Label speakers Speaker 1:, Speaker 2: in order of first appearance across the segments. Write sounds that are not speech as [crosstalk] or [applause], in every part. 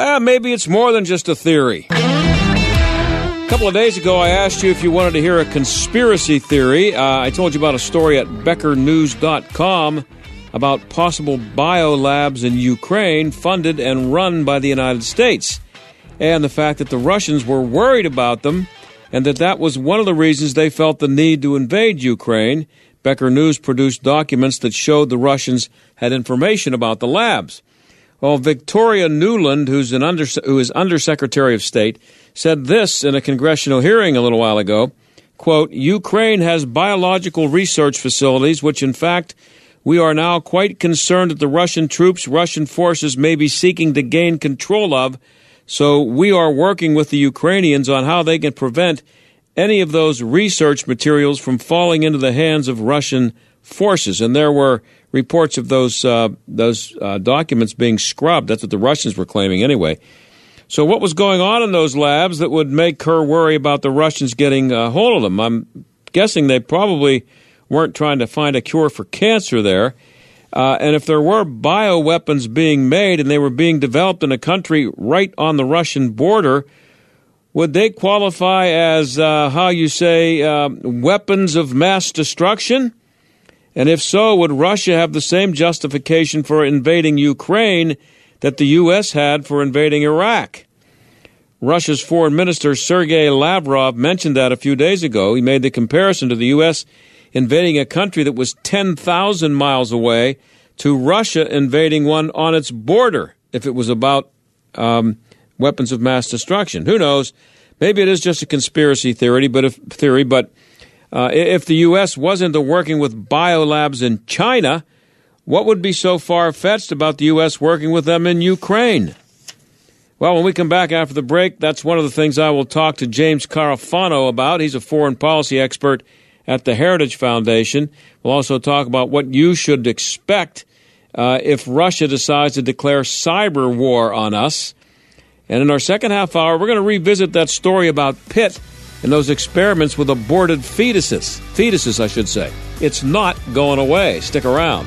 Speaker 1: Ah, maybe it's more than just a theory. A couple of days ago, I asked you if you wanted to hear a conspiracy theory. Uh, I told you about a story at BeckerNews.com about possible biolabs in Ukraine funded and run by the United States, and the fact that the Russians were worried about them, and that that was one of the reasons they felt the need to invade Ukraine. Becker News produced documents that showed the Russians had information about the labs. Well, Victoria Nuland, who's an under, who is Undersecretary of State, said this in a congressional hearing a little while ago. Quote, Ukraine has biological research facilities, which in fact we are now quite concerned that the Russian troops, Russian forces may be seeking to gain control of. So we are working with the Ukrainians on how they can prevent any of those research materials from falling into the hands of Russian forces. And there were reports of those uh, those uh, documents being scrubbed. That's what the Russians were claiming anyway. So what was going on in those labs that would make her worry about the Russians getting a hold of them? I'm guessing they probably weren't trying to find a cure for cancer there. Uh, and if there were bioweapons being made and they were being developed in a country right on the Russian border, would they qualify as, uh, how you say, uh, weapons of mass destruction? And if so, would Russia have the same justification for invading Ukraine that the U.S. had for invading Iraq? Russia's Foreign Minister Sergei Lavrov mentioned that a few days ago. He made the comparison to the U.S. invading a country that was 10,000 miles away to Russia invading one on its border if it was about um, weapons of mass destruction. Who knows? Maybe it is just a conspiracy theory, but if, theory, but uh, if the U.S. wasn't working with biolabs in China, what would be so far fetched about the U.S. working with them in Ukraine? Well, when we come back after the break, that's one of the things I will talk to James Carafano about. He's a foreign policy expert at the Heritage Foundation. We'll also talk about what you should expect uh, if Russia decides to declare cyber war on us. And in our second half hour, we're going to revisit that story about Pitt and those experiments with aborted fetuses. Fetuses, I should say. It's not going away. Stick around.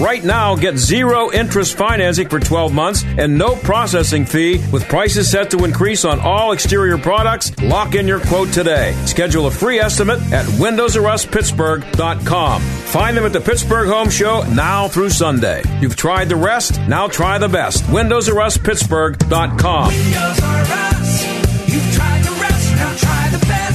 Speaker 1: Right now, get zero interest financing for 12 months and no processing fee with prices set to increase on all exterior products. Lock in your quote today. Schedule a free estimate at windowsruspittsburgh.com. Find them at the Pittsburgh Home Show now through Sunday. You've tried the rest, now try the best. windowsruspittsburgh.com.
Speaker 2: Windows R Us. You've tried the rest, now try the best.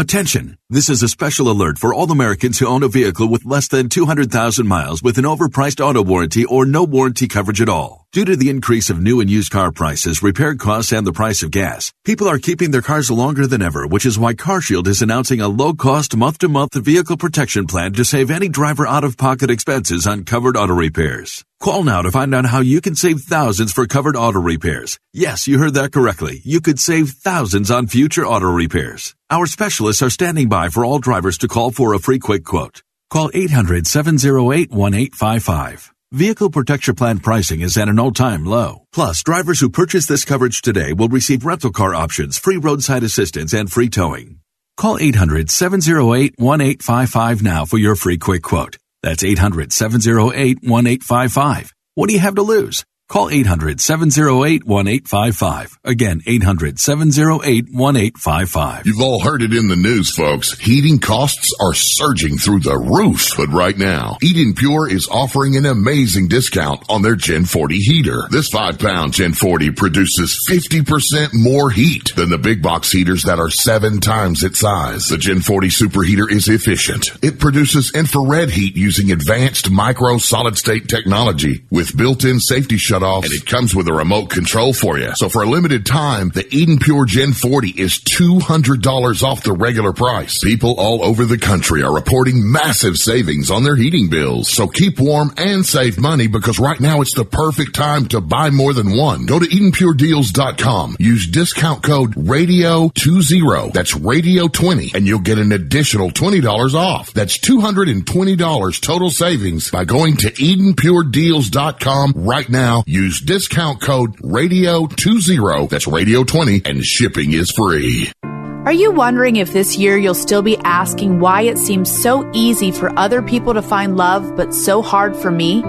Speaker 3: Attention! This is a special alert for all Americans who own a vehicle with less than 200,000 miles with an overpriced auto warranty or no warranty coverage at all. Due to the increase of new and used car prices, repair costs, and the price of gas, people are keeping their cars longer than ever, which is why CarShield is announcing a low-cost month-to-month vehicle protection plan to save any driver out-of-pocket expenses on covered auto repairs. Call now to find out how you can save thousands for covered auto repairs. Yes, you heard that correctly. You could save thousands on future auto repairs. Our specialists are standing by for all drivers to call for a free quick quote. Call 800-708-1855. Vehicle Protection Plan pricing is at an all-time low. Plus, drivers who purchase this coverage today will receive rental car options, free roadside assistance, and free towing. Call 800-708-1855 now for your free quick quote. That's 800 708 1855. What do you have to lose? Call 800-708-1855. Again, 800-708-1855.
Speaker 4: You've all heard it in the news, folks. Heating costs are surging through the roof. But right now, Eden Pure is offering an amazing discount on their Gen 40 heater. This 5 pound Gen 40 produces 50% more heat than the big box heaters that are seven times its size. The Gen 40 superheater is efficient. It produces infrared heat using advanced micro solid state technology with built-in safety shutoffs and it comes with a remote control for you. So for a limited time, the Eden Pure Gen 40 is $200 off the regular price. People all over the country are reporting massive savings on their heating bills. So keep warm and save money because right now it's the perfect time to buy more than one. Go to EdenPureDeals.com. Use discount code RADIO20. That's RADIO20 and you'll get an additional $20 off. That's $220 total savings by going to EdenPureDeals.com right now. Use discount code RADIO20. That's RADIO20 and shipping is free.
Speaker 5: Are you wondering if this year you'll still be asking why it seems so easy for other people to find love but so hard for me?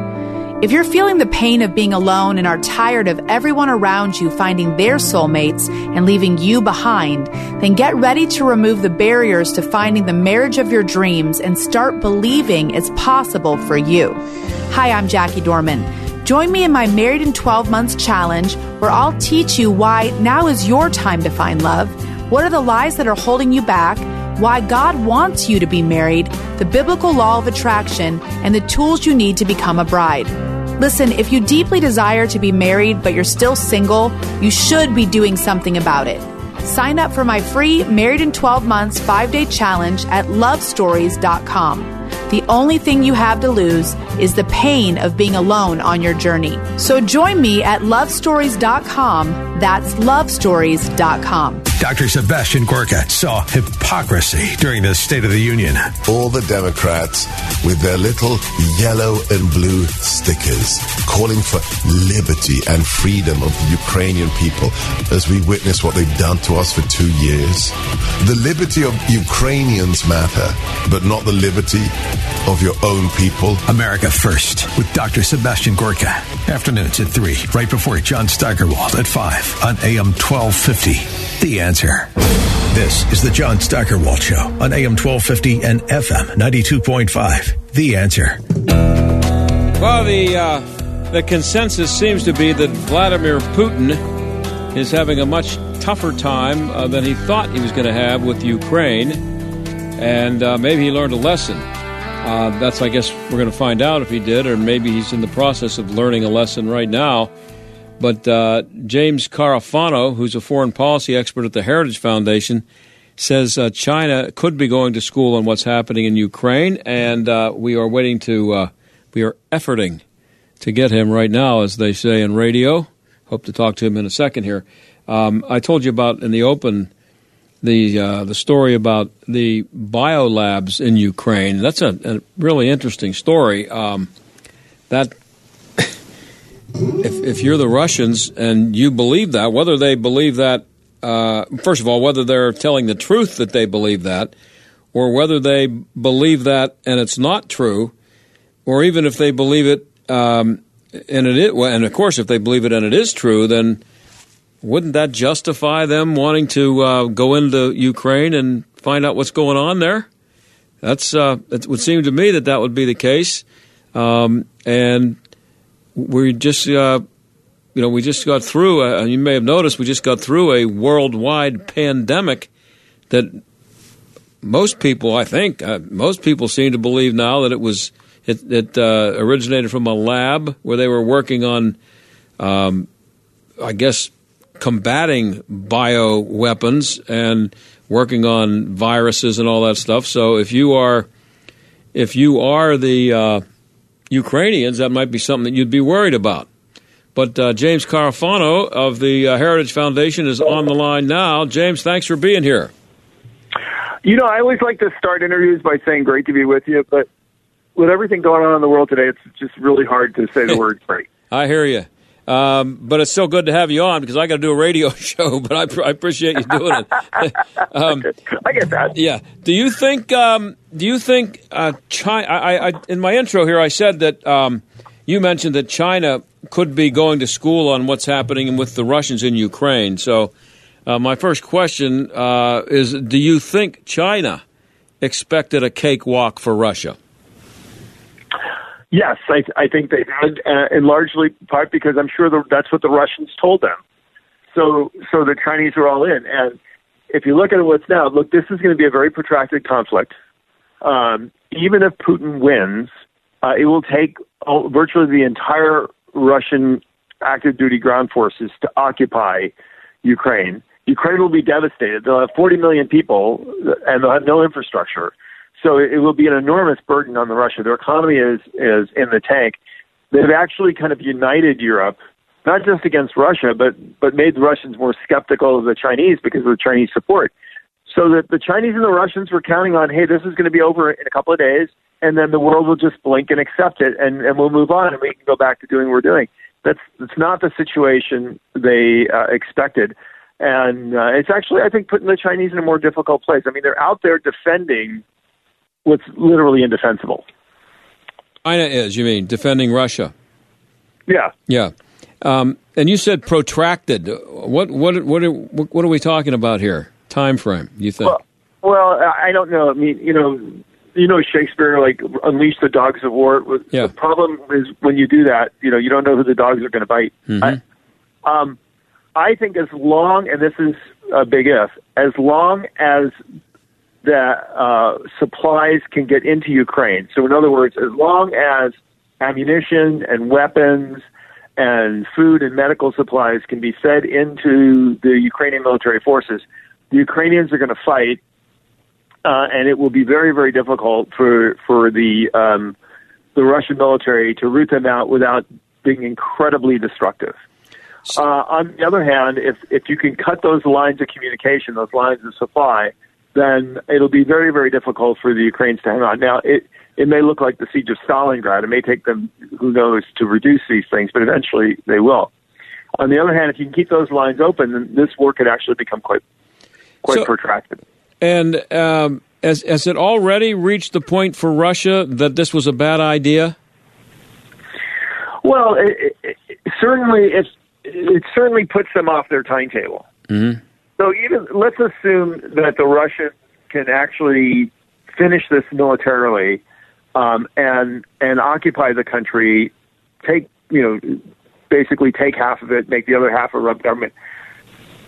Speaker 5: If you're feeling the pain of being alone and are tired of everyone around you finding their soulmates and leaving you behind, then get ready to remove the barriers to finding the marriage of your dreams and start believing it's possible for you. Hi, I'm Jackie Dorman. Join me in my Married in 12 Months challenge, where I'll teach you why now is your time to find love, what are the lies that are holding you back, why God wants you to be married, the biblical law of attraction, and the tools you need to become a bride. Listen, if you deeply desire to be married but you're still single, you should be doing something about it. Sign up for my free Married in 12 Months 5 day challenge at lovestories.com. The only thing you have to lose is the pain of being alone on your journey. So join me at lovestories.com. That's lovestories.com.
Speaker 6: Dr. Sebastian Gorka saw hypocrisy during the State of the Union.
Speaker 7: all the Democrats with their little yellow and blue stickers calling for liberty and freedom of the Ukrainian people as we witness what they've done to us for two years. The liberty of Ukrainians matter, but not the liberty of your own people.
Speaker 6: America First with Dr. Sebastian Gorka. Afternoons at 3, right before John Steigerwald at 5 on AM 1250. The answer. This is the John Steigerwald Show on AM 1250 and FM 92.5. The answer.
Speaker 1: Well, the uh, the consensus seems to be that Vladimir Putin is having a much tougher time uh, than he thought he was going to have with Ukraine, and uh, maybe he learned a lesson. Uh, that's, I guess, we're going to find out if he did, or maybe he's in the process of learning a lesson right now. But uh, James Carafano, who's a foreign policy expert at the Heritage Foundation, says uh, China could be going to school on what's happening in Ukraine, and uh, we are waiting to, uh, we are efforting to get him right now, as they say in radio. Hope to talk to him in a second here. Um, I told you about in the open the uh, the story about the biolabs in Ukraine. That's a, a really interesting story. Um, that if if you're the Russians and you believe that, whether they believe that, uh, first of all, whether they're telling the truth that they believe that, or whether they believe that and it's not true, or even if they believe it um, and it is, and of course, if they believe it and it is true, then wouldn't that justify them wanting to uh, go into Ukraine and find out what's going on there? That's uh, it would seem to me that that would be the case, um, and we just uh, you know we just got through. You may have noticed we just got through a worldwide pandemic that most people, I think, uh, most people seem to believe now that it was it, it uh, originated from a lab where they were working on, um, I guess, combating bio weapons and working on viruses and all that stuff. So if you are if you are the uh, Ukrainians, that might be something that you'd be worried about. But uh, James Carafano of the uh, Heritage Foundation is on the line now. James, thanks for being here.
Speaker 8: You know, I always like to start interviews by saying great to be with you, but with everything going on in the world today, it's just really hard to say the [laughs] word great.
Speaker 1: I hear you. Um, but it's still good to have you on because I got to do a radio [laughs] show. But I, I appreciate you doing it. [laughs] um,
Speaker 8: I get that.
Speaker 1: yeah. Do you think? Um, do you think uh, China? I, I, in my intro here, I said that um, you mentioned that China could be going to school on what's happening with the Russians in Ukraine. So, uh, my first question uh, is: Do you think China expected a cakewalk for Russia?
Speaker 8: Yes, I, I think they did, uh, and largely part because I'm sure the, that's what the Russians told them. So, so the Chinese are all in. And if you look at what's now, look, this is going to be a very protracted conflict. Um, even if Putin wins, uh, it will take all, virtually the entire Russian active duty ground forces to occupy Ukraine. Ukraine will be devastated. They'll have 40 million people, and they'll have no infrastructure. So it will be an enormous burden on the Russia. Their economy is is in the tank. They've actually kind of united Europe, not just against Russia, but but made the Russians more skeptical of the Chinese because of the Chinese support. So that the Chinese and the Russians were counting on, hey, this is going to be over in a couple of days, and then the world will just blink and accept it, and, and we'll move on, and we can go back to doing what we're doing. That's that's not the situation they uh, expected, and uh, it's actually, I think, putting the Chinese in a more difficult place. I mean, they're out there defending what's literally indefensible.
Speaker 1: China is, you mean, defending Russia?
Speaker 8: Yeah.
Speaker 1: Yeah. Um, and you said protracted. What what what are, what are we talking about here? Time frame? You think?
Speaker 8: Well, well, I don't know. I mean, you know, you know, Shakespeare like unleash the dogs of war.
Speaker 1: Yeah.
Speaker 8: The problem is when you do that, you know, you don't know who the dogs are going to bite.
Speaker 1: Mhm.
Speaker 8: I, um, I think as long, and this is a big if, as long as the uh, supplies can get into Ukraine. So, in other words, as long as ammunition and weapons and food and medical supplies can be fed into the Ukrainian military forces, the Ukrainians are going to fight, uh, and it will be very, very difficult for for the um, the Russian military to root them out without being incredibly destructive. Uh, on the other hand, if if you can cut those lines of communication, those lines of supply, then it'll be very, very difficult for the Ukrainians to hang on. Now, it it may look like the siege of Stalingrad. It may take them, who knows, to reduce these things, but eventually they will. On the other hand, if you can keep those lines open, then this war could actually become quite quite
Speaker 1: So-
Speaker 8: protracted.
Speaker 1: And um, has has it already reached the point for Russia that this was a bad idea?
Speaker 8: Well, it, it, certainly, it it certainly puts them off their timetable.
Speaker 1: Mm-hmm.
Speaker 8: So even let's assume that the Russians can actually finish this militarily um, and and occupy the country, take you know basically take half of it, make the other half a rub government.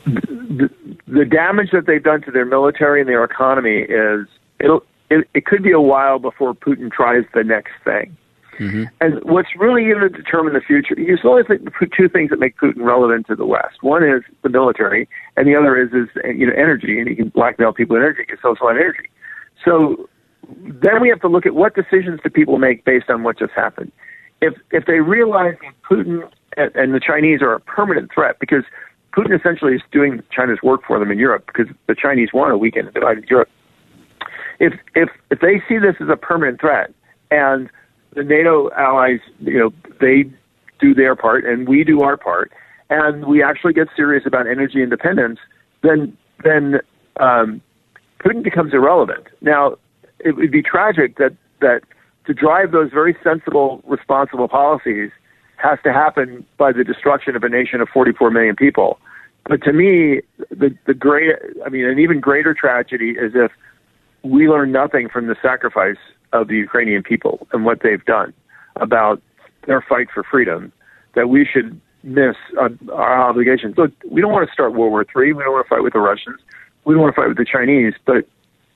Speaker 8: The, the damage that they've done to their military and their economy is it'll it, it could be a while before Putin tries the next thing. Mm-hmm. And what's really going to determine the future, there's only th- two things that make Putin relevant to the West. One is the military, and the other is is you know energy, and he can blackmail people with energy, social energy. So then we have to look at what decisions do people make based on what just happened. If if they realize that Putin and, and the Chinese are a permanent threat, because Putin essentially is doing China's work for them in Europe, because the Chinese want to weaken and divide Europe. If if if they see this as a permanent threat, and the NATO allies, you know, they do their part and we do our part, and we actually get serious about energy independence, then then um, Putin becomes irrelevant. Now, it would be tragic that that to drive those very sensible, responsible policies has to happen by the destruction of a nation of 44 million people. But to me, the the great, I mean, an even greater tragedy is if we learn nothing from the sacrifice of the Ukrainian people and what they've done about their fight for freedom, that we should miss uh, our obligations. Look, we don't want to start World War III. We don't want to fight with the Russians. We don't want to fight with the Chinese. But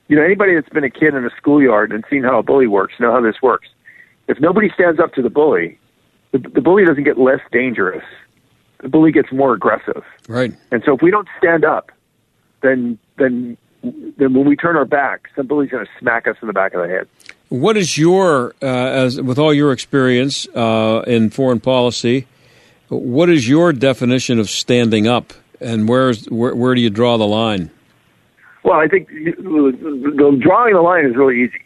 Speaker 8: you know, anybody that's been a kid in a schoolyard and seen how a bully works know how this works. If nobody stands up to the bully, the, the bully doesn't get less dangerous. The bully gets more aggressive.
Speaker 1: Right.
Speaker 8: And so if we don't stand up, then then then when we turn our back, some bully's going to smack us in the back of the head.
Speaker 1: What is your, uh, as with all your experience uh, in foreign policy, what is your definition of standing up, and where's where, where do you draw the line?
Speaker 8: Well, I think the drawing the line is really easy.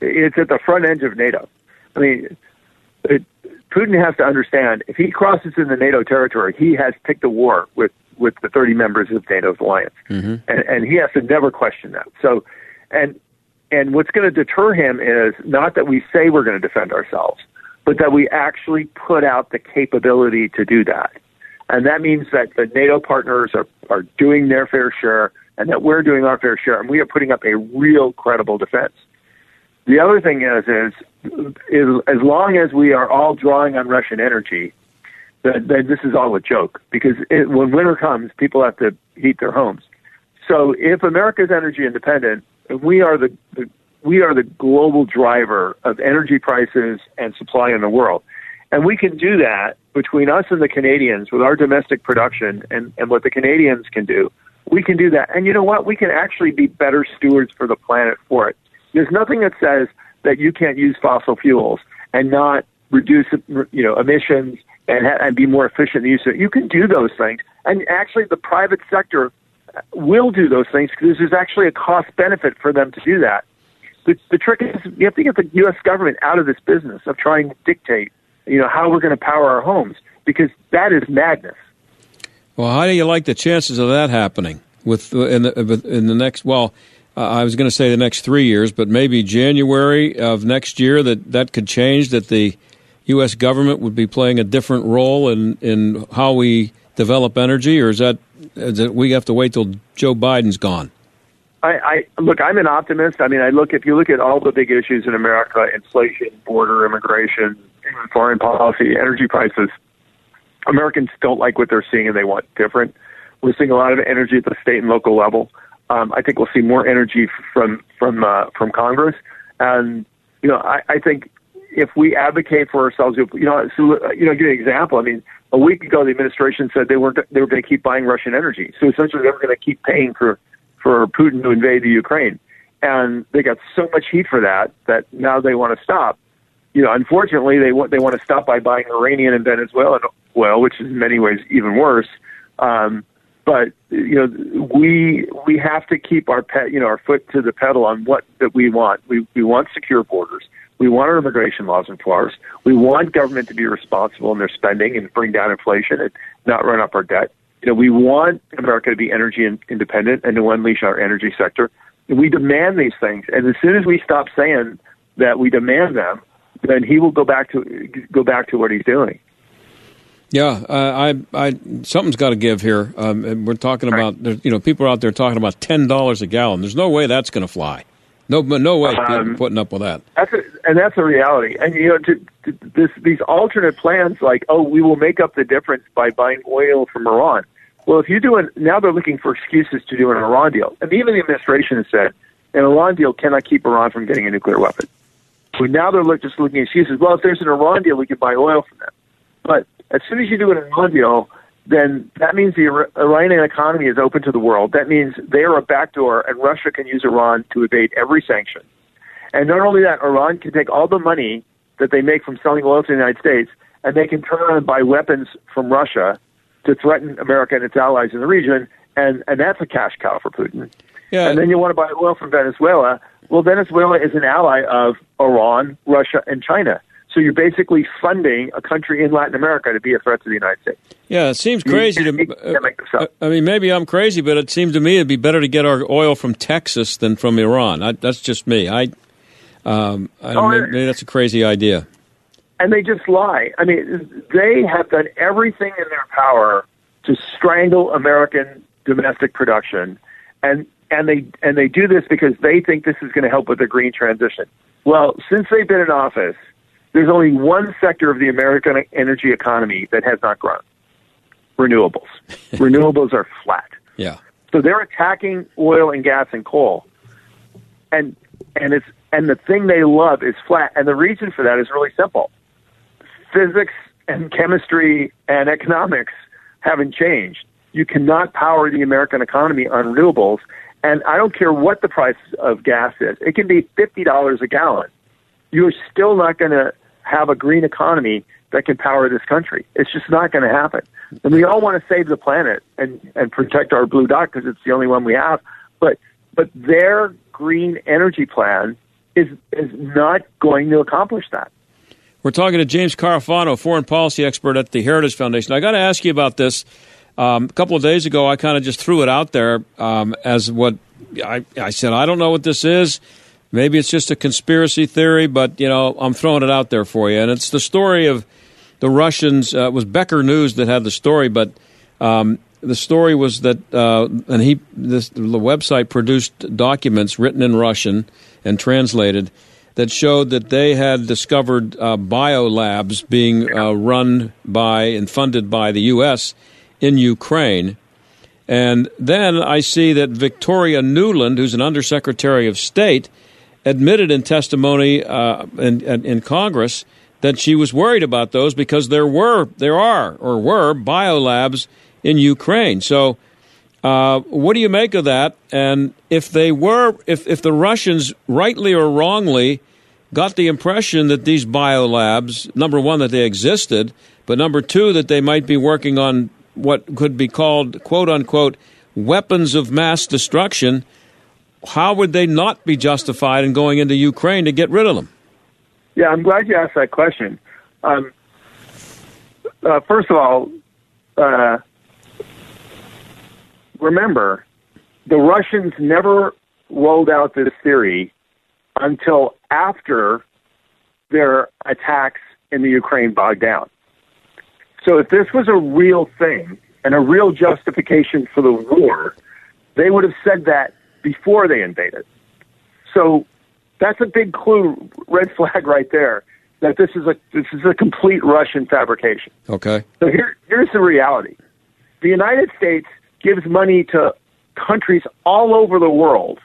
Speaker 8: It's at the front edge of NATO. I mean, it, Putin has to understand if he crosses into NATO territory, he has picked a war with with the 30 members of NATO's alliance, and, and he has to never question that. So, and and what's going to deter him is not that we say we're going to defend ourselves, but that we actually put out the capability to do that. And that means that the NATO partners are, are doing their fair share and that we're doing our fair share and we are putting up a real credible defense. The other thing is, is, is as long as we are all drawing on Russian energy, that, that this is all a joke because it, when winter comes, people have to heat their homes. So if America is energy independent, we are the, the we are the global driver of energy prices and supply in the world. And we can do that between us and the Canadians with our domestic production and, and what the Canadians can do. We can do that. And you know what? We can actually be better stewards for the planet for it. There's nothing that says that you can't use fossil fuels and not reduce you know emissions and, and be more efficient in the use of it. You can do those things. And actually the private sector will do those things because there's actually a cost benefit for them to do that. The, the trick is you have to get the U.S. government out of this business of trying to dictate, you know, how we're going to power our homes because that is madness.
Speaker 1: Well, how do you like the chances of that happening with in the in the next? Well, uh, I was going to say the next three years, but maybe January of next year that that could change. That the U.S. government would be playing a different role in in how we develop energy, or is that, that we have to wait till Joe Biden's gone?
Speaker 8: I, I look. I'm an optimist. I mean, I look. If you look at all the big issues in America: inflation, border immigration, foreign policy, energy prices. Americans don't like what they're seeing, and they want different. We're seeing a lot of energy at the state and local level. Um, I think we'll see more energy from from uh, from Congress, and you know, I, I think if we advocate for ourselves, you know, so, you know, give you an example. I mean, a week ago, the administration said they weren't they were going to keep buying Russian energy, so essentially they were going to keep paying for for Putin to invade the Ukraine. And they got so much heat for that that now they want to stop. You know, unfortunately, they want they want to stop by buying Iranian and Venezuelan oil, which is in many ways even worse. Um, but you know, we we have to keep our pet, you know, our foot to the pedal on what that we want. We we want secure borders. We want our immigration laws enforced. We want government to be responsible in their spending and bring down inflation and not run up our debt you know, we want America to be energy independent and to unleash our energy sector. We demand these things, and as soon as we stop saying that we demand them, then he will go back to go back to what he's doing.
Speaker 1: Yeah, uh, I, I, something's got to give here. Um, we're talking about, you know, people are out there talking about ten dollars a gallon. There's no way that's going to fly. No, no way um, putting up with that.
Speaker 8: That's a, and that's a reality. And you know, to, to this these alternate plans, like oh, we will make up the difference by buying oil from Iran. Well, if you do an now they're looking for excuses to do an Iran deal, and even the administration has said an Iran deal cannot keep Iran from getting a nuclear weapon. So now they're look, just looking at excuses. Well, if there's an Iran deal, we can buy oil from them. But as soon as you do an Iran deal, then that means the Iranian economy is open to the world. That means they are a backdoor, and Russia can use Iran to evade every sanction. And not only that, Iran can take all the money that they make from selling oil to the United States, and they can turn around and buy weapons from Russia to threaten America and its allies in the region, and, and that's a cash cow for Putin. Yeah. And then you want to buy oil from Venezuela. Well, Venezuela is an ally of Iran, Russia, and China. So you're basically funding a country in Latin America to be a threat to the United States.
Speaker 1: Yeah, it seems crazy to me. Uh, I mean, maybe I'm crazy, but it seems to me it'd be better to get our oil from Texas than from Iran. I, that's just me. I, um, I don't, oh, maybe, maybe that's a crazy idea
Speaker 8: and they just lie. I mean, they have done everything in their power to strangle American domestic production, and and they and they do this because they think this is going to help with the green transition. Well, since they've been in office, there's only one sector of the American energy economy that has not grown: renewables. [laughs] renewables are flat.
Speaker 1: Yeah.
Speaker 8: So they're attacking oil and gas and coal, and and it's and the thing they love is flat. And the reason for that is really simple physics and chemistry and economics haven't changed. You cannot power the American economy on renewables. And I don't care what the price of gas is, it can be $50 a gallon. You're still not going to have a green economy that can power this country. It's just not going to happen. And we all want to save the planet and, and protect our blue dot because it's the only one we have. But, but their green energy plan is, is not going to accomplish that.
Speaker 1: We're talking to James Carafano, foreign policy expert at the Heritage Foundation. I got to ask you about this. Um, a couple of days ago, I kind of just threw it out there um, as what I, I, said. I don't know what this is. Maybe it's just a conspiracy theory, but you know I'm throwing it out there for you. And it's the story of the Russians. Uh, it was Becker News that had the story, but um, the story was that, uh, and he this, the website produced documents written in Russian and translated that showed that they had discovered uh, biolabs being uh, run by and funded by the U.S. in Ukraine. And then I see that Victoria Nuland, who's an undersecretary of state, admitted in testimony uh, in, in Congress that she was worried about those because there were, there are, or were biolabs in Ukraine. So, uh, what do you make of that? And if they were, if if the Russians, rightly or wrongly, got the impression that these biolabs, number one, that they existed, but number two, that they might be working on what could be called quote unquote weapons of mass destruction, how would they not be justified in going into Ukraine to get rid of them?
Speaker 8: Yeah, I'm glad you asked that question. Um, uh, first of all, uh, remember, the Russians never rolled out this theory until after their attacks in the Ukraine bogged down. So if this was a real thing and a real justification for the war, they would have said that before they invaded. So that's a big clue, red flag right there, that this is a this is a complete Russian fabrication.
Speaker 1: Okay.
Speaker 8: So here here's the reality. The United States gives money to countries all over the world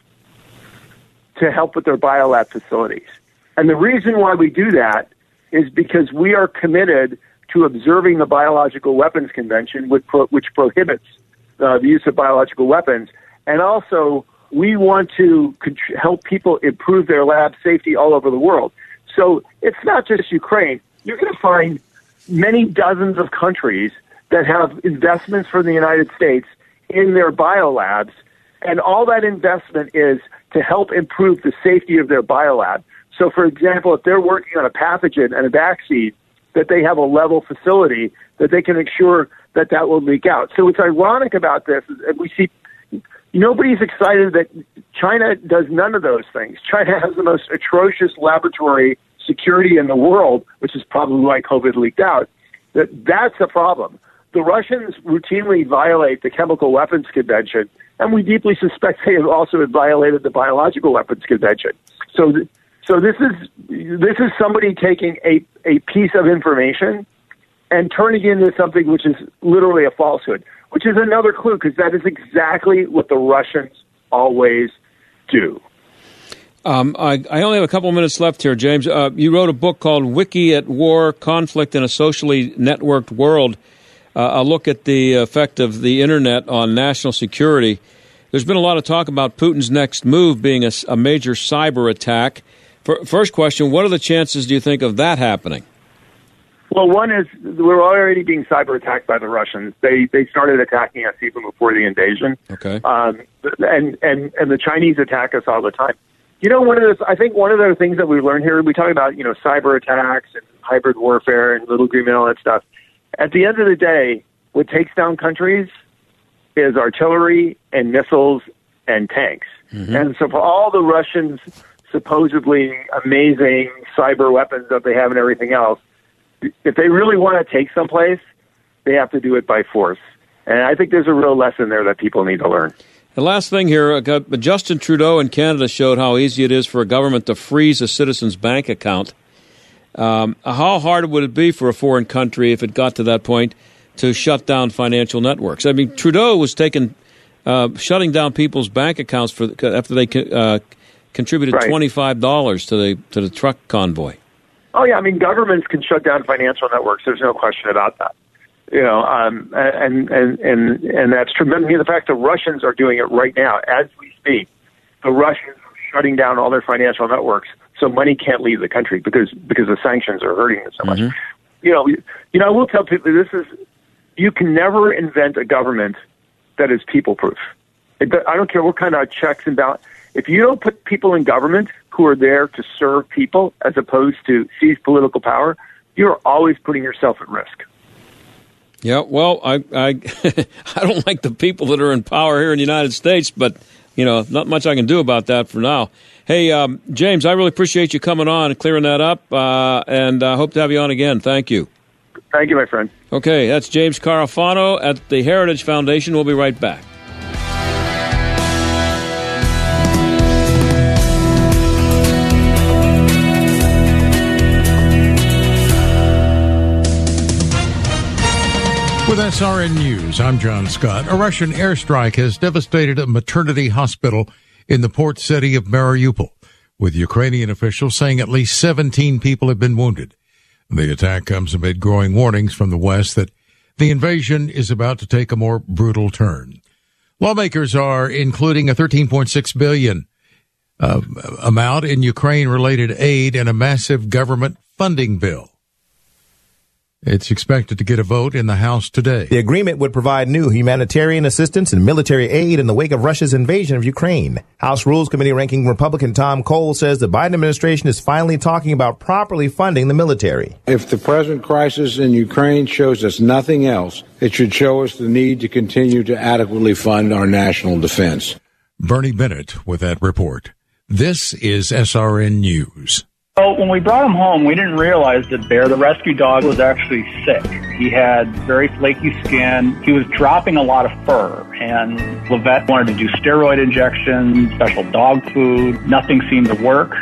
Speaker 8: to help with their biolab facilities. And the reason why we do that is because we are committed to observing the Biological Weapons Convention, which, pro- which prohibits uh, the use of biological weapons. And also, we want to help people improve their lab safety all over the world. So it's not just Ukraine. You're going to find many dozens of countries that have investments from the United States in their biolabs, and all that investment is to help improve the safety of their biolab. So, for example, if they're working on a pathogen and a vaccine, that they have a level facility that they can ensure that that will leak out. So, what's ironic about this is we see nobody's excited that China does none of those things. China has the most atrocious laboratory security in the world, which is probably why COVID leaked out. That that's a problem. The Russians routinely violate the Chemical Weapons Convention, and we deeply suspect they have also violated the Biological Weapons Convention. So, th- so this is this is somebody taking a a piece of information and turning it into something which is literally a falsehood, which is another clue because that is exactly what the Russians always do.
Speaker 1: Um, I, I, only have a couple minutes left here, James. Uh, you wrote a book called Wiki at War Conflict in a Socially Networked World. Uh, a look at the effect of the internet on national security. There's been a lot of talk about Putin's next move being a, a major cyber attack. For, first question What are the chances, do you think, of that happening?
Speaker 8: Well, one is we're already being cyber attacked by the Russians. They they started attacking us even before the invasion.
Speaker 1: Okay.
Speaker 8: Um, and and and the Chinese attack us all the time. You know, one of the I think one of the things that we learned here, we talk about you know cyber attacks and hybrid warfare and little green men, all that stuff. At the end of the day, what takes down countries is artillery and missiles and tanks.
Speaker 1: Mm-hmm.
Speaker 8: And so for all the Russians supposedly amazing cyber weapons that they have and everything else, if they really want to take someplace, they have to do it by force. And I think there's a real lesson there that people need to learn.
Speaker 1: The last thing here, uh, Justin Trudeau in Canada showed how easy it is for a government to freeze a citizen's bank account. Um, how hard would it be for a foreign country if it got to that point to shut down financial networks? I mean, Trudeau was taking uh, shutting down people's bank accounts for after they uh, contributed
Speaker 8: Right.
Speaker 1: twenty five dollars to the to the truck convoy.
Speaker 8: Oh yeah, I mean governments can shut down financial networks. There's no question about that. You know, um, and and and and that's true. I mean, the fact the Russians are doing it right now as we speak. The Russians are shutting down all their financial networks, so money can't leave the country because because the sanctions are hurting them so much. You know, you, you know, I will tell people this is you can never invent a government that is people proof. I don't care what kind of checks and balance. If you don't put people in government who are there to serve people as opposed to seize political power, you're always putting yourself at risk.
Speaker 1: Yeah, well, I I [laughs] I don't like the people that are in power here in the United States, but you know, not much I can do about that for now. Hey, um, James, I really appreciate you coming on and clearing that up, uh, and I uh, hope to have you on again. Thank you.
Speaker 8: Thank you, my friend.
Speaker 1: Okay, that's James Carafano at the Heritage Foundation. We'll be right back.
Speaker 9: With SRN News, I'm John Scott. A Russian airstrike has devastated a maternity hospital in the port city of Mariupol, with Ukrainian officials saying at least 17 people have been wounded. The attack comes amid growing warnings from the West that the invasion is about to take a more brutal turn. Lawmakers are including a 13.6 billion uh, amount in Ukraine related aid and a massive government funding bill. It's expected to get a vote in the House today.
Speaker 10: The agreement would provide new humanitarian assistance and military aid in the wake of Russia's invasion of Ukraine. House Rules Committee ranking Republican Tom Cole says the Biden administration is finally talking about properly funding the military.
Speaker 11: If the present crisis in Ukraine shows us nothing else, it should show us the need to continue to adequately fund our national defense.
Speaker 9: Bernie Bennett with that report. This is SRN News.
Speaker 12: So when we brought him home, we didn't realize that Bear, the rescue dog, was actually sick. He had very flaky skin. He was dropping a lot of fur, and Levette wanted to do steroid injections, special dog food. Nothing seemed to work.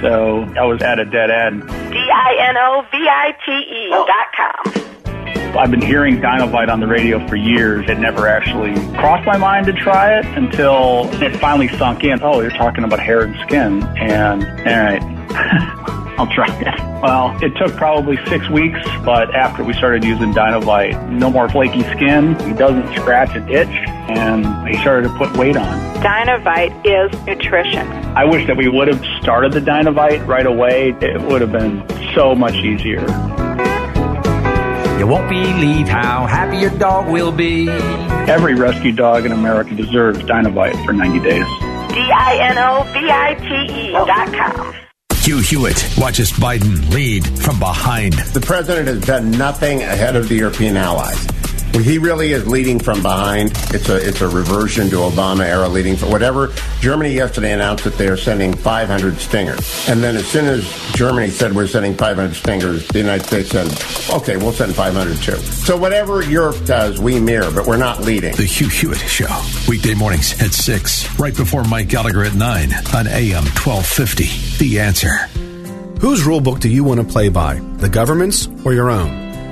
Speaker 12: So I was at a dead end.
Speaker 13: D-I-N-O-V-I-T-E dot com.
Speaker 12: I've been hearing Dinovite on the radio for years. It never actually crossed my mind to try it until it finally sunk in. Oh, you're talking about hair and skin. And, all right. [laughs] I'll try it. Well, it took probably six weeks, but after we started using Dinovite, no more flaky skin. He doesn't scratch and itch, and he started to put weight on.
Speaker 13: Dinovite is nutrition.
Speaker 12: I wish that we would have started the Dinovite right away. It would have been so much easier.
Speaker 14: You won't believe how happy your dog will be.
Speaker 12: Every rescue dog in America deserves Dinovite for 90 days.
Speaker 13: D-I-N-O-V-I-T-E dot com.
Speaker 6: Hugh Hewitt watches Biden lead from behind.
Speaker 15: The president has done nothing ahead of the European allies. He really is leading from behind. It's a it's a reversion to Obama era leading for whatever. Germany yesterday announced that they are sending 500 Stingers, and then as soon as Germany said we're sending 500 Stingers, the United States said, "Okay, we'll send 500 too." So whatever Europe does, we mirror, but we're not leading.
Speaker 6: The Hugh Hewitt Show, weekday mornings at six, right before Mike Gallagher at nine on AM 1250. The Answer.
Speaker 16: Whose rulebook do you want to play by, the government's or your own?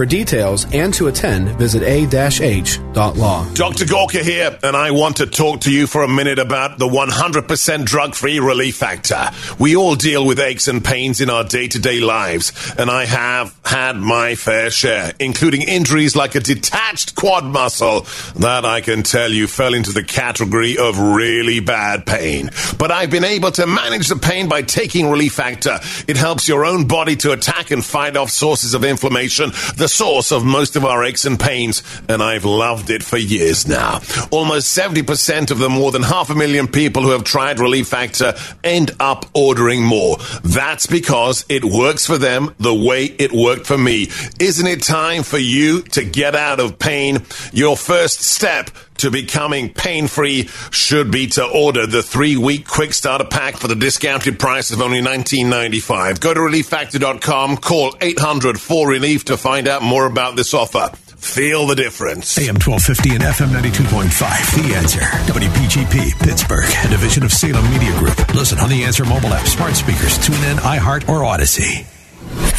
Speaker 16: For details and to attend, visit a-h.law.
Speaker 17: Dr. Gorka here, and I want to talk to you for a minute about the 100% drug-free relief factor. We all deal with aches and pains in our day-to-day lives, and I have had my fair share, including injuries like a detached quad muscle that I can tell you fell into the category of really bad pain. But I've been able to manage the pain by taking Relief Factor. It helps your own body to attack and fight off sources of inflammation, the source of most of our aches and pains, and I've loved it for years now. Almost 70% of the more than half a million people who have tried Relief Factor end up ordering more. That's because it works for them the way it worked for me. Isn't it time for you to get out of pain? Your first step to becoming pain free should be to order the three week quick starter pack for the discounted price of only $19.95. Go to relieffactor.com, call 800 4 Relief to find out more about this offer. Feel the difference.
Speaker 6: AM 1250 and FM 92.5. The Answer. WPGP, Pittsburgh, a division of Salem Media Group. Listen on the Answer mobile app, smart speakers, tune in, iHeart, or Odyssey.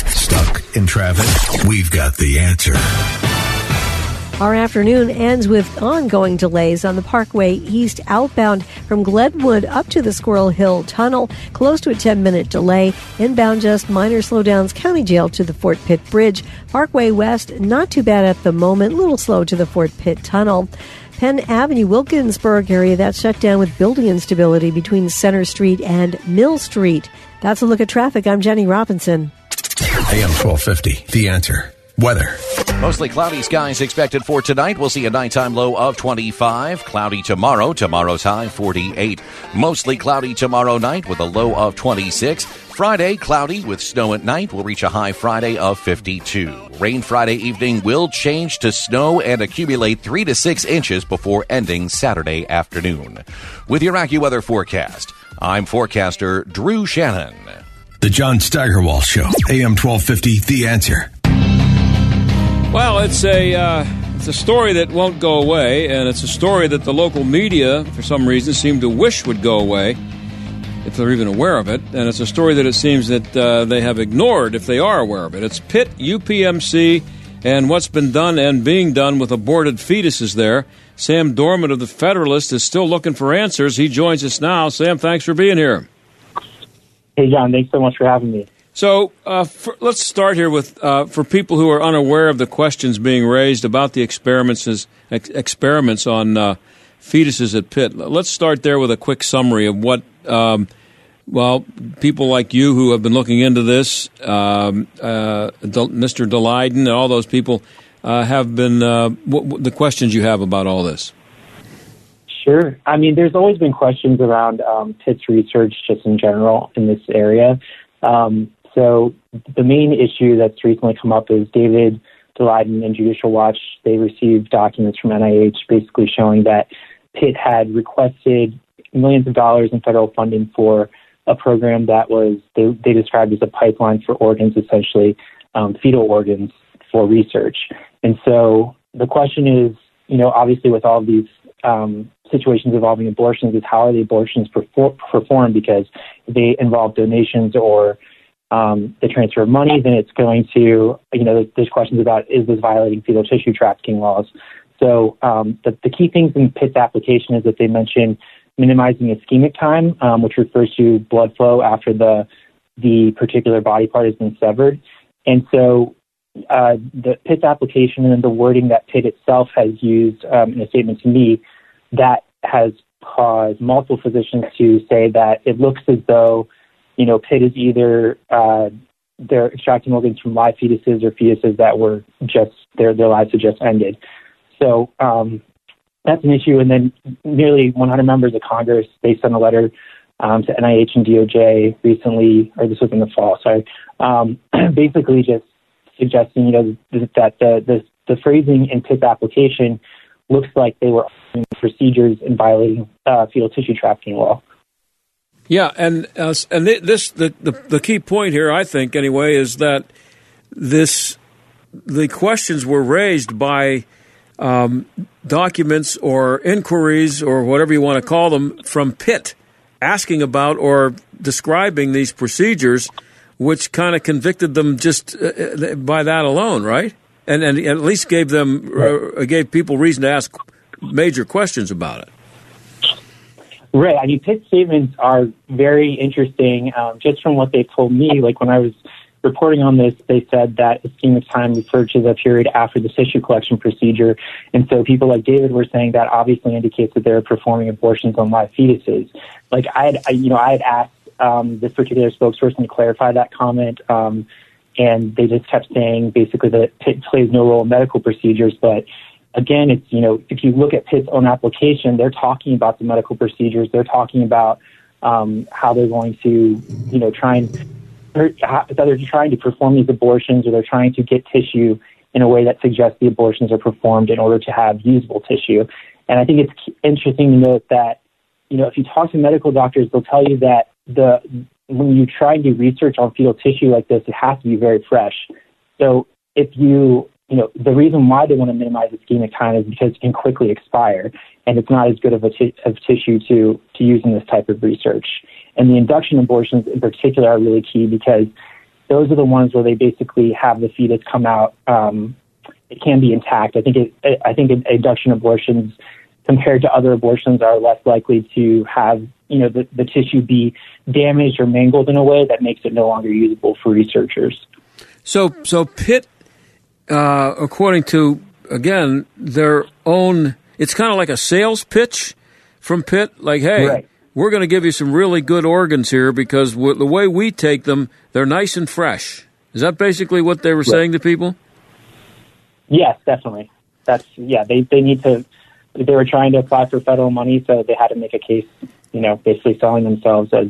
Speaker 6: Stuck in traffic? We've got the answer.
Speaker 18: Our afternoon ends with ongoing delays on the Parkway East outbound from Glenwood up to the Squirrel Hill Tunnel, close to a 10 minute delay. Inbound, just minor slowdowns, County Jail to the Fort Pitt Bridge. Parkway West, not too bad at the moment, little slow to the Fort Pitt Tunnel. Penn Avenue, Wilkinsburg area, that's shut down with building instability between Center Street and Mill Street. That's a look at traffic. I'm Jenny Robinson.
Speaker 6: AM 1250, The Answer. Weather.
Speaker 19: Mostly cloudy skies expected for tonight. We'll see a nighttime low of 25. Cloudy tomorrow. Tomorrow's high 48. Mostly cloudy tomorrow night with a low of 26. Friday, cloudy with snow at night. We'll reach a high Friday of 52. Rain Friday evening will change to snow and accumulate 3 to 6 inches before ending Saturday afternoon. With your AccuWeather forecast, I'm forecaster Drew Shannon.
Speaker 6: The John Steigerwald Show, AM 1250, The Answer.
Speaker 1: Well, it's a uh, it's a story that won't go away, and it's a story that the local media, for some reason, seem to wish would go away, if they're even aware of it. And it's a story that it seems that uh, they have ignored if they are aware of it. It's Pitt UPMC and what's been done and being done with aborted fetuses there. Sam Dorman of the Federalist is still looking for answers. He joins us now. Sam, thanks for being here.
Speaker 20: Hey, John, thanks so much for having me.
Speaker 1: So uh, for, let's start here with uh, for people who are unaware of the questions being raised about the experiments ex- experiments on uh, fetuses at Pitt. Let's start there with a quick summary of what. Um, well, people like you who have been looking into this, um, uh, Mr. Daleiden, and all those people uh, have been uh, w- the questions you have about all this.
Speaker 20: Sure. I mean, there's always been questions around um, Pitt's research just in general in this area. Um, so the main issue that's recently come up is David Daleiden and Judicial Watch. They received documents from NIH basically showing that Pitt had requested millions of dollars in federal funding for a program that was they, they described as a pipeline for organs, essentially um, fetal organs for research. And so the question is, you know, obviously with all these um, situations involving abortions, is how are the abortions perfor- performed? Because they involve donations or um, the transfer of money, then it's going to, you know, there's questions about is this violating fetal tissue trafficking laws? So um, the, the, key things in Pitt's application is that they mention minimizing ischemic time, um, which refers to blood flow after the the particular body part has been severed. And so uh, the Pitt's application and the wording that Pitt itself has used um, in a statement to me that has caused multiple physicians to say that it looks as though you know, Pitt is either uh, they're extracting organs from live fetuses or fetuses that were just their their lives had just ended. So um, that's an issue. And then nearly 100 members of Congress, they sent a letter um, to NIH and DOJ recently, or this was in the fall. Sorry, um, [clears throat] basically just suggesting you know that the the, the phrasing in Pitt's application looks like they were procedures in violating uh, fetal tissue trafficking law.
Speaker 1: Yeah, and uh, and this the, the the key point here, I think, anyway, is that this the questions were raised by um, documents or inquiries or whatever you want to call them from Pitt, asking about or describing these procedures, which kind of convicted them just uh, uh, by that alone, right? And and at least gave them uh, gave people reason to ask major questions about it.
Speaker 20: Right. I mean, Pitt's statements are very interesting. Um, just from what they told me, like when I was reporting on this, they said that ischemic time referred to the period after the tissue collection procedure. And so people like David were saying that obviously indicates that they're performing abortions on live fetuses. Like I had, I, you know, I had asked um, this particular spokesperson to clarify that comment. Um, and they just kept saying basically that Pitt plays no role in medical procedures, but again, it's, you know, if you look at Pitt's own application, they're talking about the medical procedures. They're talking about um, how they're going to, you know, try and, how, they're trying to perform these abortions or they're trying to get tissue in a way that suggests the abortions are performed in order to have usable tissue. And I think it's interesting to note that, you know, if you talk to medical doctors, they'll tell you that the, when you try and do research on fetal tissue like this, it has to be very fresh. So if you you know, the reason why they want to minimize ischemic time is because it can quickly expire, and it's not as good of a t- of tissue to to use in this type of research. And the induction abortions in particular are really key because those are the ones where they basically have the fetus come out. Um, it can be intact. I think it, I think induction abortions compared to other abortions are less likely to have you know the, the tissue be damaged or mangled in a way that makes it no longer usable for researchers.
Speaker 1: So so Pitt uh, according to again their own. It's kind of like a sales pitch from Pitt. Like, hey, right. we're going to give you some really good organs here because w- the way we take them, they're nice and fresh. Is that basically what they were right. saying to people?
Speaker 20: Yes, definitely. That's yeah. They they need to. They were trying to apply for federal money, so they had to make a case. You know, basically selling themselves as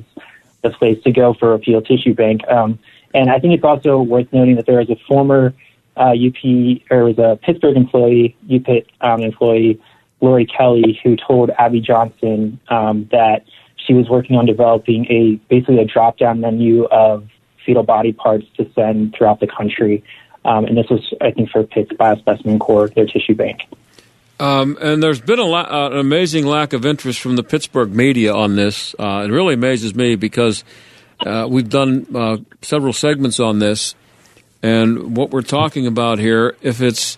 Speaker 20: the place to go for a fetal tissue bank. Um, and I think it's also worth noting that there is a former uh, UP or was a Pittsburgh employee, UPIT um, employee, Lori Kelly, who told Abby Johnson um, that she was working on developing a basically a drop down menu of fetal body parts to send throughout the country. Um, and this was, I think, for Pitt's Biospecimen Core, their tissue bank.
Speaker 1: Um, and there's been a la- uh, an amazing lack of interest from the Pittsburgh media on this. Uh, it really amazes me because uh, we've done uh, several segments on this, and what we're talking about here, if it's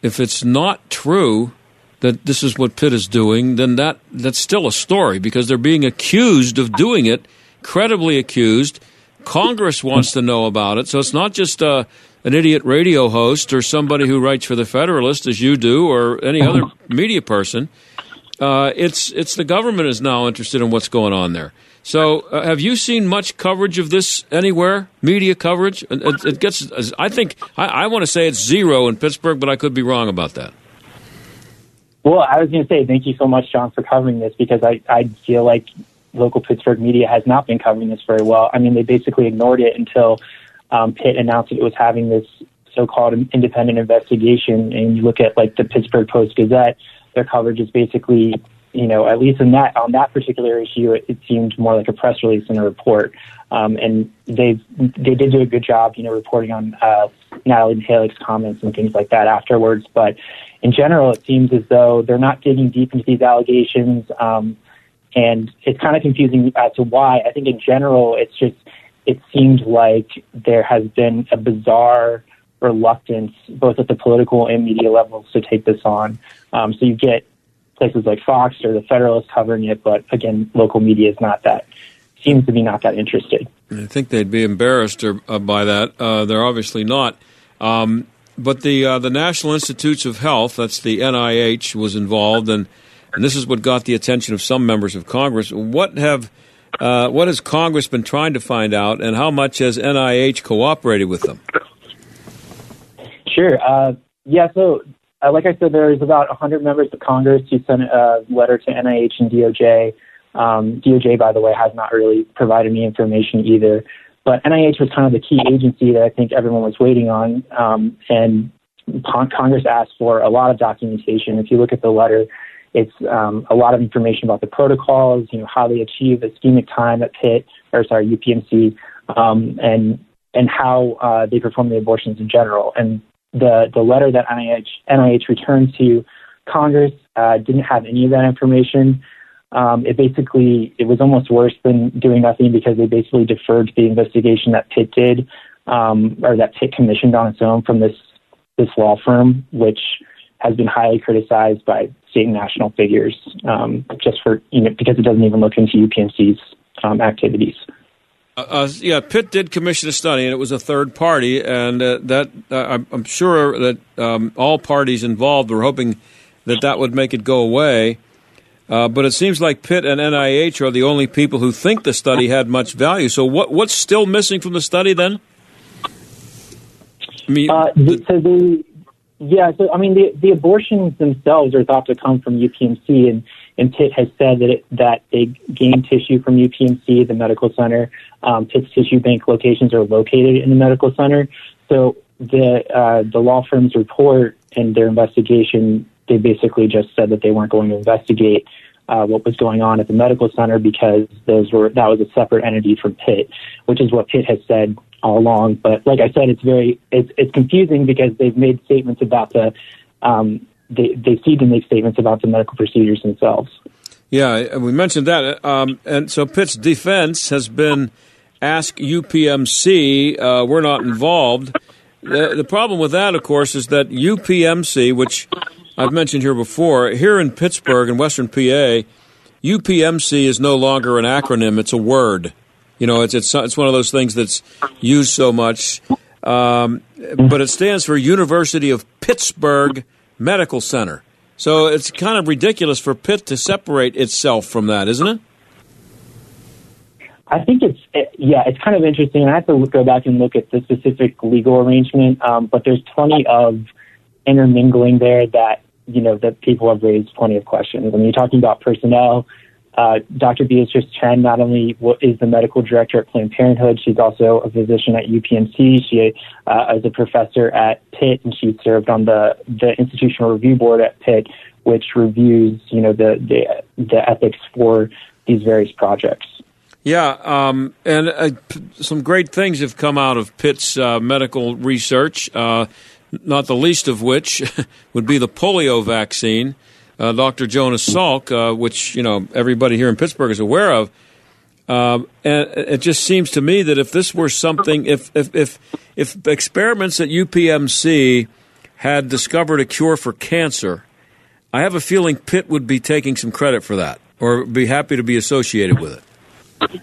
Speaker 1: if it's not true that this is what Pitt is doing, then that that's still a story because they're being accused of doing it, credibly accused. Congress wants to know about it, so it's not just uh, an idiot radio host or somebody who writes for the Federalist, as you do, or any other media person. Uh, it's it's the government is now interested in what's going on there. So, uh, have you seen much coverage of this anywhere? Media coverage? It, it- gets. I think I, I want to say it's zero in Pittsburgh, but I could be wrong about that.
Speaker 20: Well, I was going to say thank you so much, John, for covering this because I, I feel like local Pittsburgh media has not been covering this very well. I mean, they basically ignored it until um, Pitt announced that it was having this so-called independent investigation. And you look at like the Pittsburgh Post Gazette, their coverage is basically, you know, at least in that on that particular issue, it, it seemed more like a press release than a report. Um, and they they did do a good job, you know, reporting on uh, Natalie Halleck's comments and things like that afterwards. But in general, it seems as though they're not digging deep into these allegations. Um, and it's kind of confusing as to why. I think in general, it's just it seems like there has been a bizarre reluctance, both at the political and media levels, to take this on. Um, so you get places like Fox or the Federalist covering it, but again, local media is not that seems to be not that interested.
Speaker 1: I think they'd be embarrassed or, uh, by that. Uh, they're obviously not. Um, but the uh, the National Institutes of Health, that's the NIH, was involved, and, and this is what got the attention of some members of Congress. What have uh, what has Congress been trying to find out, and how much has NIH cooperated with them?
Speaker 20: Sure. Uh, yeah. So, uh, like I said, there's about 100 members of Congress who sent a letter to NIH and DOJ. Um, DOJ, by the way, has not really provided any information either. But NIH was kind of the key agency that I think everyone was waiting on. Um, and Con- Congress asked for a lot of documentation. If you look at the letter, it's um, a lot of information about the protocols, you know, how they achieve ischemic time at Pitt, or sorry, UPMC, um, and and how uh, they perform the abortions in general. And the the letter that NIH NIH returned to Congress uh, didn't have any of that information. Um, it basically it was almost worse than doing nothing because they basically deferred the investigation that Pitt did um, or that Pitt commissioned on its own from this this law firm, which has been highly criticized by state and national figures um, just for you know because it doesn't even look into UPMC's um, activities.
Speaker 1: Uh, uh, yeah, Pitt did commission a study, and it was a third party, and uh, that uh, I'm, I'm sure that um, all parties involved were hoping that that would make it go away. Uh, but it seems like Pitt and NIH are the only people who think the study had much value. So, what what's still missing from the study then? I mean,
Speaker 20: Uh, the, so the yeah, so I mean the the abortions themselves are thought to come from UPMC, and and Pitt has said that it, that they gain tissue from UPMC, the medical center. Um, Pitt's tissue bank locations are located in the medical center. So the uh, the law firm's report and their investigation, they basically just said that they weren't going to investigate uh, what was going on at the medical center because those were that was a separate entity from Pitt, which is what Pitt has said all along. But like I said, it's very it's it's confusing because they've made statements about the um, they they seem to make statements about the medical procedures themselves.
Speaker 1: Yeah, we mentioned that. Um, and so Pitt's defense has been ask UPMC, uh, we're not involved. The, the problem with that, of course, is that UPMC, which I've mentioned here before, here in Pittsburgh and Western PA, UPMC is no longer an acronym, it's a word. You know, it's, it's, it's one of those things that's used so much. Um, but it stands for University of Pittsburgh Medical Center. So it's kind of ridiculous for Pitt to separate itself from that, isn't it?
Speaker 20: I think it's it, yeah, it's kind of interesting. I have to go back and look at the specific legal arrangement, um, but there's plenty of intermingling there that you know that people have raised plenty of questions. I mean, you're talking about personnel. Uh, Dr. Beatrice Chen not only is the medical director at Planned Parenthood, she's also a physician at UPMC. She uh, is a professor at Pitt, and she served on the the institutional review board at Pitt, which reviews you know the the, the ethics for these various projects.
Speaker 1: Yeah, um, and uh, some great things have come out of Pitt's uh, medical research, uh, not the least of which [laughs] would be the polio vaccine. Uh, Dr. Jonas Salk, uh, which you know everybody here in Pittsburgh is aware of, um, and it just seems to me that if this were something, if if if, if experiments at UPMC had discovered a cure for cancer, I have a feeling Pitt would be taking some credit for that, or be happy to be associated with it.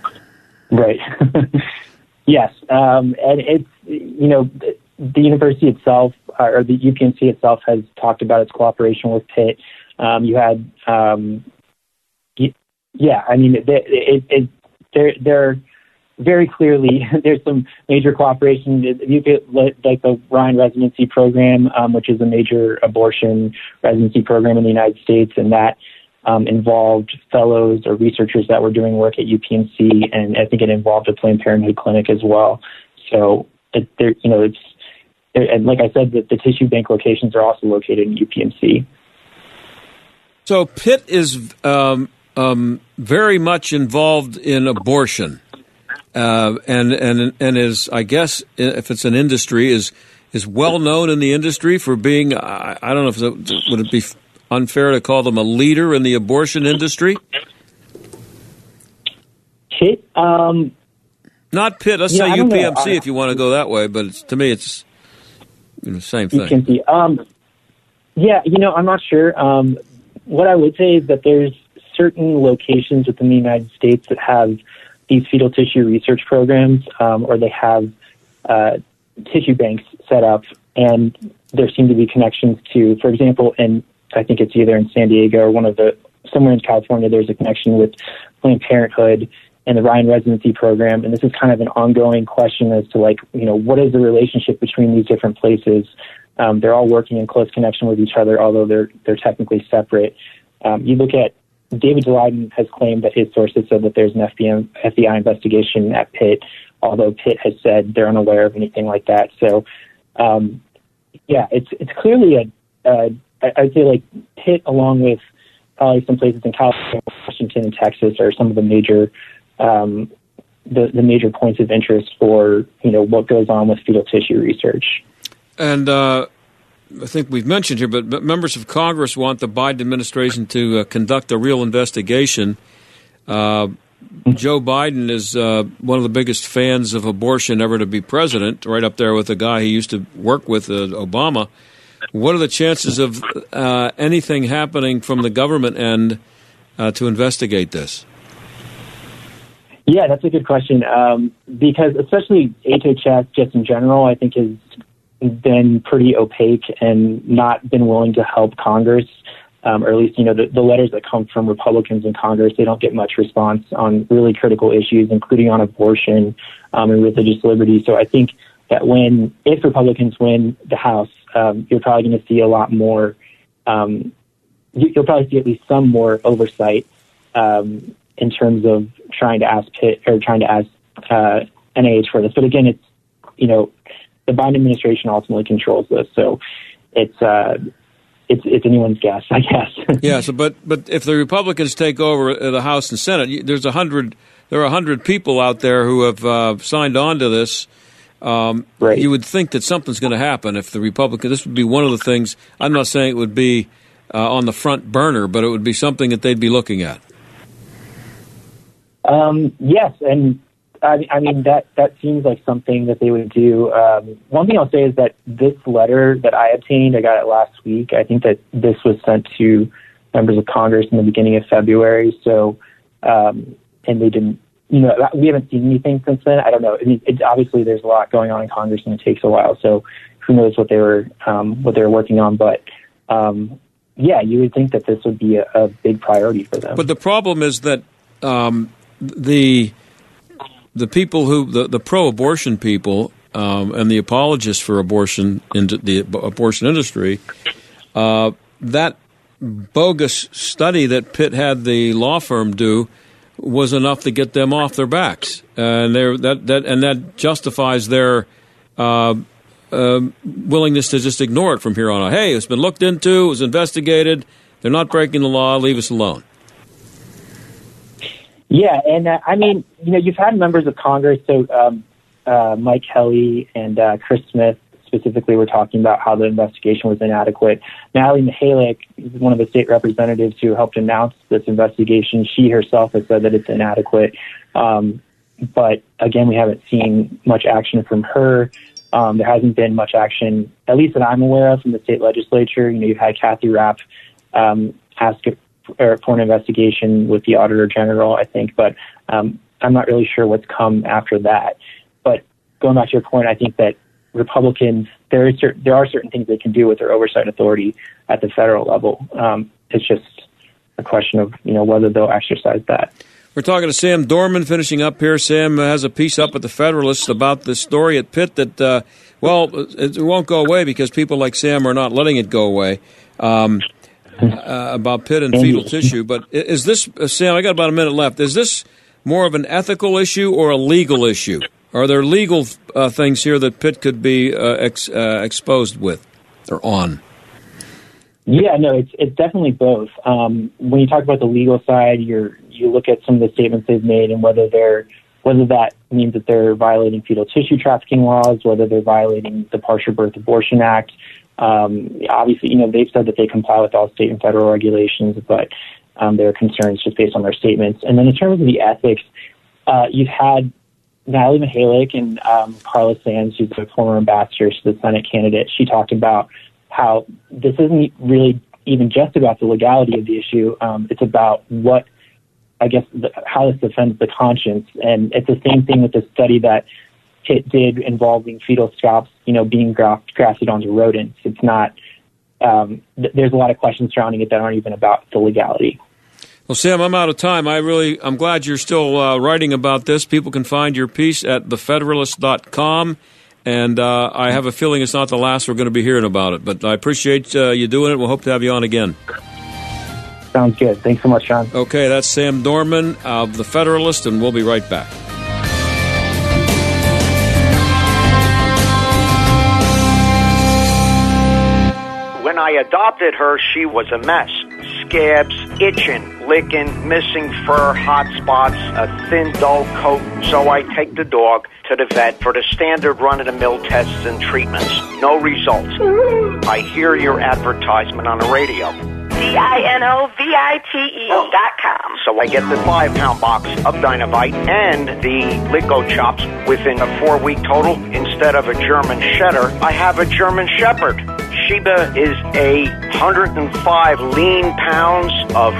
Speaker 20: Right. [laughs] yes, um, and it's you know the, the university itself uh, or the UPMC itself has talked about its cooperation with Pitt. Um, you had, um, yeah, I mean, it, it, it, there there very clearly [laughs] there's some major cooperation. You get like the Ryan residency program, um, which is a major abortion residency program in the United States, and that um, involved fellows or researchers that were doing work at UPMC, and I think it involved a Planned Parenthood clinic as well. So, it, there, you know, it's and like I said, the, the tissue bank locations are also located in UPMC.
Speaker 1: So Pitt is um, um, very much involved in abortion, uh, and and and is I guess if it's an industry is is well known in the industry for being I, I don't know if it, would it be unfair to call them a leader in the abortion industry.
Speaker 20: Pitt, um,
Speaker 1: not Pitt. Let's
Speaker 20: Yeah,
Speaker 1: say
Speaker 20: I don't know.
Speaker 1: UPMC
Speaker 20: I-
Speaker 1: if you want to go that way, but it's, to me it's you know, same thing.
Speaker 20: UPMC. Um, yeah, you know, I'm not sure. Um, what I would say is that there's certain locations within the United States that have these fetal tissue research programs, um, or they have uh, tissue banks set up, and there seem to be connections to, for example, in I think it's either in San Diego or one of the somewhere in California. There's a connection with Planned Parenthood and the Ryan residency program, and this is kind of an ongoing question as to like you know what is the relationship between these different places. Um, they're all working in close connection with each other, although they're they're technically separate. Um, you look at David Daleiden has claimed that his sources said that there's an FBI, FBI investigation at Pitt, although Pitt has said they're unaware of anything like that. So, um, yeah, it's it's clearly a I- I'd say like Pitt, along with probably some places in California, Washington, and Texas, are some of the major um, the the major points of interest for you know what goes on with fetal tissue research.
Speaker 1: And uh, I think we've mentioned here, but, members of Congress want the Biden administration to uh, conduct a real investigation. Uh, Joe Biden is uh, one of the biggest fans of abortion ever to be president, right up there with the guy he used to work with, uh, Obama. What are the chances of uh, anything happening from the government end to investigate this?
Speaker 20: Yeah, that's a good question. Um, because especially HHS, just in general, I think has been pretty opaque and not been willing to help Congress. Um, or at least, you know, the, the letters that come from Republicans in Congress, they don't get much response on really critical issues, including on abortion um, and religious liberty. So I think that when, if Republicans win the House, um, you're probably going to see a lot more. Um, you- you'll probably see at least some more oversight um, in terms of trying to ask Pitt or trying to ask uh, NIH for this. But again, it's you know the Biden administration ultimately controls this, so it's uh, it's it's anyone's guess, I guess. [laughs]
Speaker 1: yeah. So, but but if the Republicans take over uh, the House and Senate, there's a hundred. There are a hundred people out there who have uh, signed on to this. Um,
Speaker 20: right.
Speaker 1: You would think that something's going to happen if the Republicans. This would be one of the things. I'm not saying it would be uh, on the front burner, but it would be something that they'd be looking at.
Speaker 20: Um, yes, and I, I mean that that seems like something that they would do. Um, one thing I'll say is that this letter that I obtained, I got it last week. I think that this was sent to members of Congress in the beginning of February. So, um, and they didn't. You know, we haven't seen anything since then. I don't know. I mean, it, obviously, there's a lot going on in Congress, and it takes a while. So, who knows what they were um, what they were working on? But um, yeah, you would think that this would be a, a big priority for them.
Speaker 1: But the problem is that um, the the people who the, the pro-abortion people um, and the apologists for abortion into the abortion industry, uh, that bogus study that Pitt had the law firm do was enough to get them off their backs, and that that and that justifies their uh, uh, willingness to just ignore it from here on out. Hey, it's been looked into, it was investigated. They're not breaking the law. Leave us alone.
Speaker 20: Yeah, and uh, I mean, you know, you've had members of Congress, so um, uh, Mike Kelly and uh, Chris Smith specifically were talking about how the investigation was inadequate. Natalie Mihalik is one of the state representatives who helped announce this investigation. She herself has said that it's inadequate. Um, but again, we haven't seen much action from her. Um, there hasn't been much action, at least that I'm aware of, from the state legislature. You know, you've had Kathy Rapp um, ask for an investigation with the Auditor General, I think, but um, I'm not really sure what's come after that. But going back to your point, I think that Republicans there is there are certain things they can do with their oversight authority at the federal level. Um, it's just a question of you know whether they'll exercise that.
Speaker 1: We're talking to Sam Dorman, finishing up here. Sam has a piece up at the Federalist about the story at Pitt that, uh, well, it won't go away because people like Sam are not letting it go away. Um, uh, about Pitt and fetal tissue. But is this, uh, Sam, I got about a minute left. Is this more of an ethical issue or a legal issue? Are there legal uh, things here that Pitt could be uh, ex, uh, exposed with or on?
Speaker 20: Yeah, no, it's it's definitely both. Um, when you talk about the legal side, you're you look at some of the statements they've made and whether they're whether that means that they're violating fetal tissue trafficking laws, whether they're violating the Partial Birth Abortion Act. Um, obviously, you know, they've said that they comply with all state and federal regulations, but um, there are concerns just based on their statements. And then in terms of the ethics, uh, you've had Natalie Mihalik and um, Carla Sands, who's the former ambassador, she's the Senate candidate. She talked about how this isn't really even just about the legality of the issue. Um, it's about what, I guess, the, how this offends the conscience. And it's the same thing with the study that Pitt did involving fetal scalps, you know, being graft, grafted onto rodents. It's not. Um, th- there's a lot of questions surrounding it that aren't even about the legality.
Speaker 1: Well, Sam, I'm out of time. I really, I'm glad you're still uh, writing about this. People can find your piece at thefederalist.com. And uh, I have a feeling it's not the last we're going to be hearing about it. But I appreciate uh, you doing it. We'll hope to have you on again.
Speaker 20: Sounds good. Thanks so much, John.
Speaker 1: Okay, that's Sam Dorman of The Federalist, and we'll be right back.
Speaker 21: When I adopted her, she was a mess. Scabs, itching, licking, missing fur, hot spots, a thin, dull coat. So I take the dog to the vet for the standard run of the mill tests and treatments. No results. I hear your advertisement on the radio.
Speaker 13: D-I-N-O-V-I-T-E dot com.
Speaker 21: So I get the five pound box of Dinovite and the LickoChops within a four week total. Instead of a German Shedder, I have a German Shepherd. Sheba is a 105 lean pounds of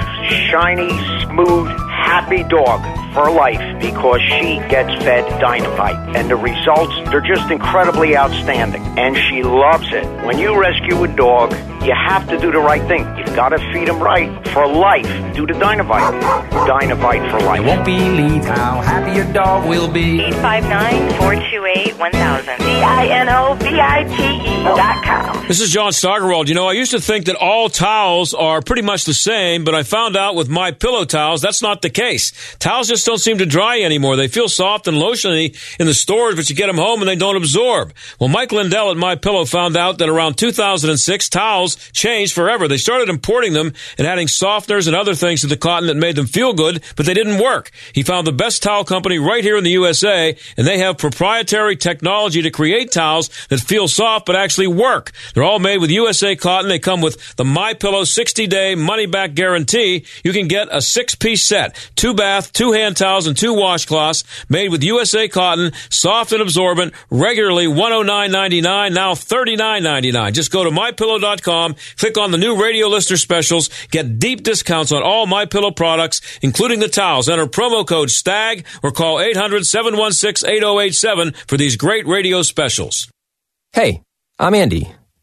Speaker 21: shiny, smooth, happy dog for life because she gets fed Dinovite. And the results, they're just incredibly outstanding. And she loves it. When you rescue a dog, you have to do the right thing. You've got to feed him right for life. Do the Dinovite. Dinovite for life.
Speaker 14: You won't believe how happy your dog will be.
Speaker 13: 859-428-1000. D-I-N-O-V-I-T-E dot com.
Speaker 1: This is John Steigerwald. You know, I used to think that all towels are pretty much the same, but I found out with my pillow towels that's not the case. Towels just don't seem to dry anymore. They feel soft and lotiony in the stores, but you get them home and they don't absorb. Well, Mike Lindell at My Pillow found out that around 2006, towels changed forever. They started importing them and adding softeners and other things to the cotton that made them feel good, but they didn't work. He found the best towel company right here in the USA, and they have proprietary technology to create towels that feel soft but actually work. They're all made with USA cotton. They come with the My Pillow 60 day money back guarantee. You can get a six piece set, two bath, two hand towels, and two washcloths made with USA cotton, soft and absorbent, regularly $109.99, now $39.99. Just go to mypillow.com, click on the new radio listener specials, get deep discounts on all My Pillow products, including the towels. Enter promo code STAG or call 800 716 8087 for these great radio specials.
Speaker 22: Hey, I'm Andy.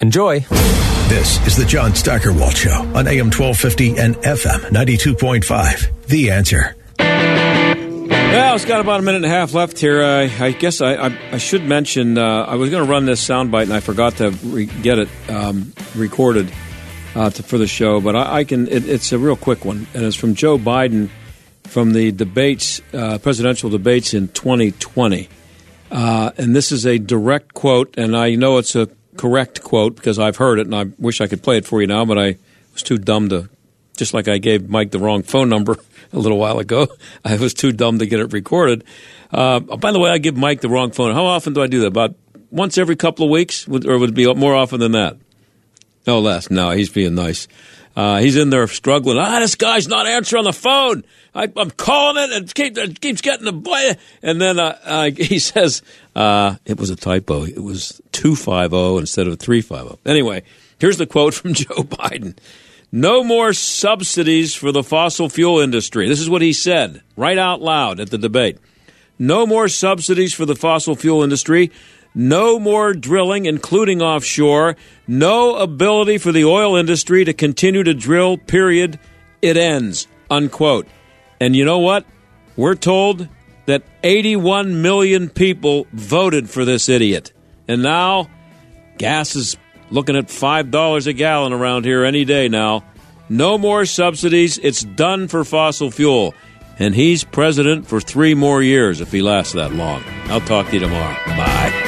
Speaker 22: Enjoy.
Speaker 6: This is the John Steigerwald Show on AM 1250 and FM 92.5. The answer.
Speaker 1: Well, it's got about a minute and a half left here. I, I guess I, I, I, should mention uh, I was going to run this soundbite and I forgot to re- get it um, recorded uh, to, for the show, but I, I can. It, it's a real quick one, and it's from Joe Biden from the debates, uh, presidential debates in 2020. Uh, and this is a direct quote, and I know it's a correct quote because I've heard it, and I wish I could play it for you now, but I was too dumb to. Just like I gave Mike the wrong phone number [laughs] a little while ago, [laughs] I was too dumb to get it recorded. Uh, by the way, I give Mike the wrong phone. How often do I do that? About once every couple of weeks, or would it be more often than that? No less. No, he's being nice. Uh, he's in there struggling. Ah, this guy's not answering the phone. I, am calling it and keep, it keeps getting the boy. And then uh, uh, [laughs] he says uh, it was a typo. It was two five zero instead of three five zero. Anyway, here's the quote from [laughs] Joe Biden. No more subsidies for the fossil fuel industry. This is what he said right out loud at the debate. No more subsidies for the fossil fuel industry. No more drilling, including offshore. No ability for the oil industry to continue to drill, period. It ends. Unquote. And you know what? We're told that 81 million people voted for this idiot. And now gas is looking at $5 a gallon around here any day now. No more subsidies. It's done for fossil fuel. And he's president for three more years if he lasts that long. I'll talk to you tomorrow. Bye.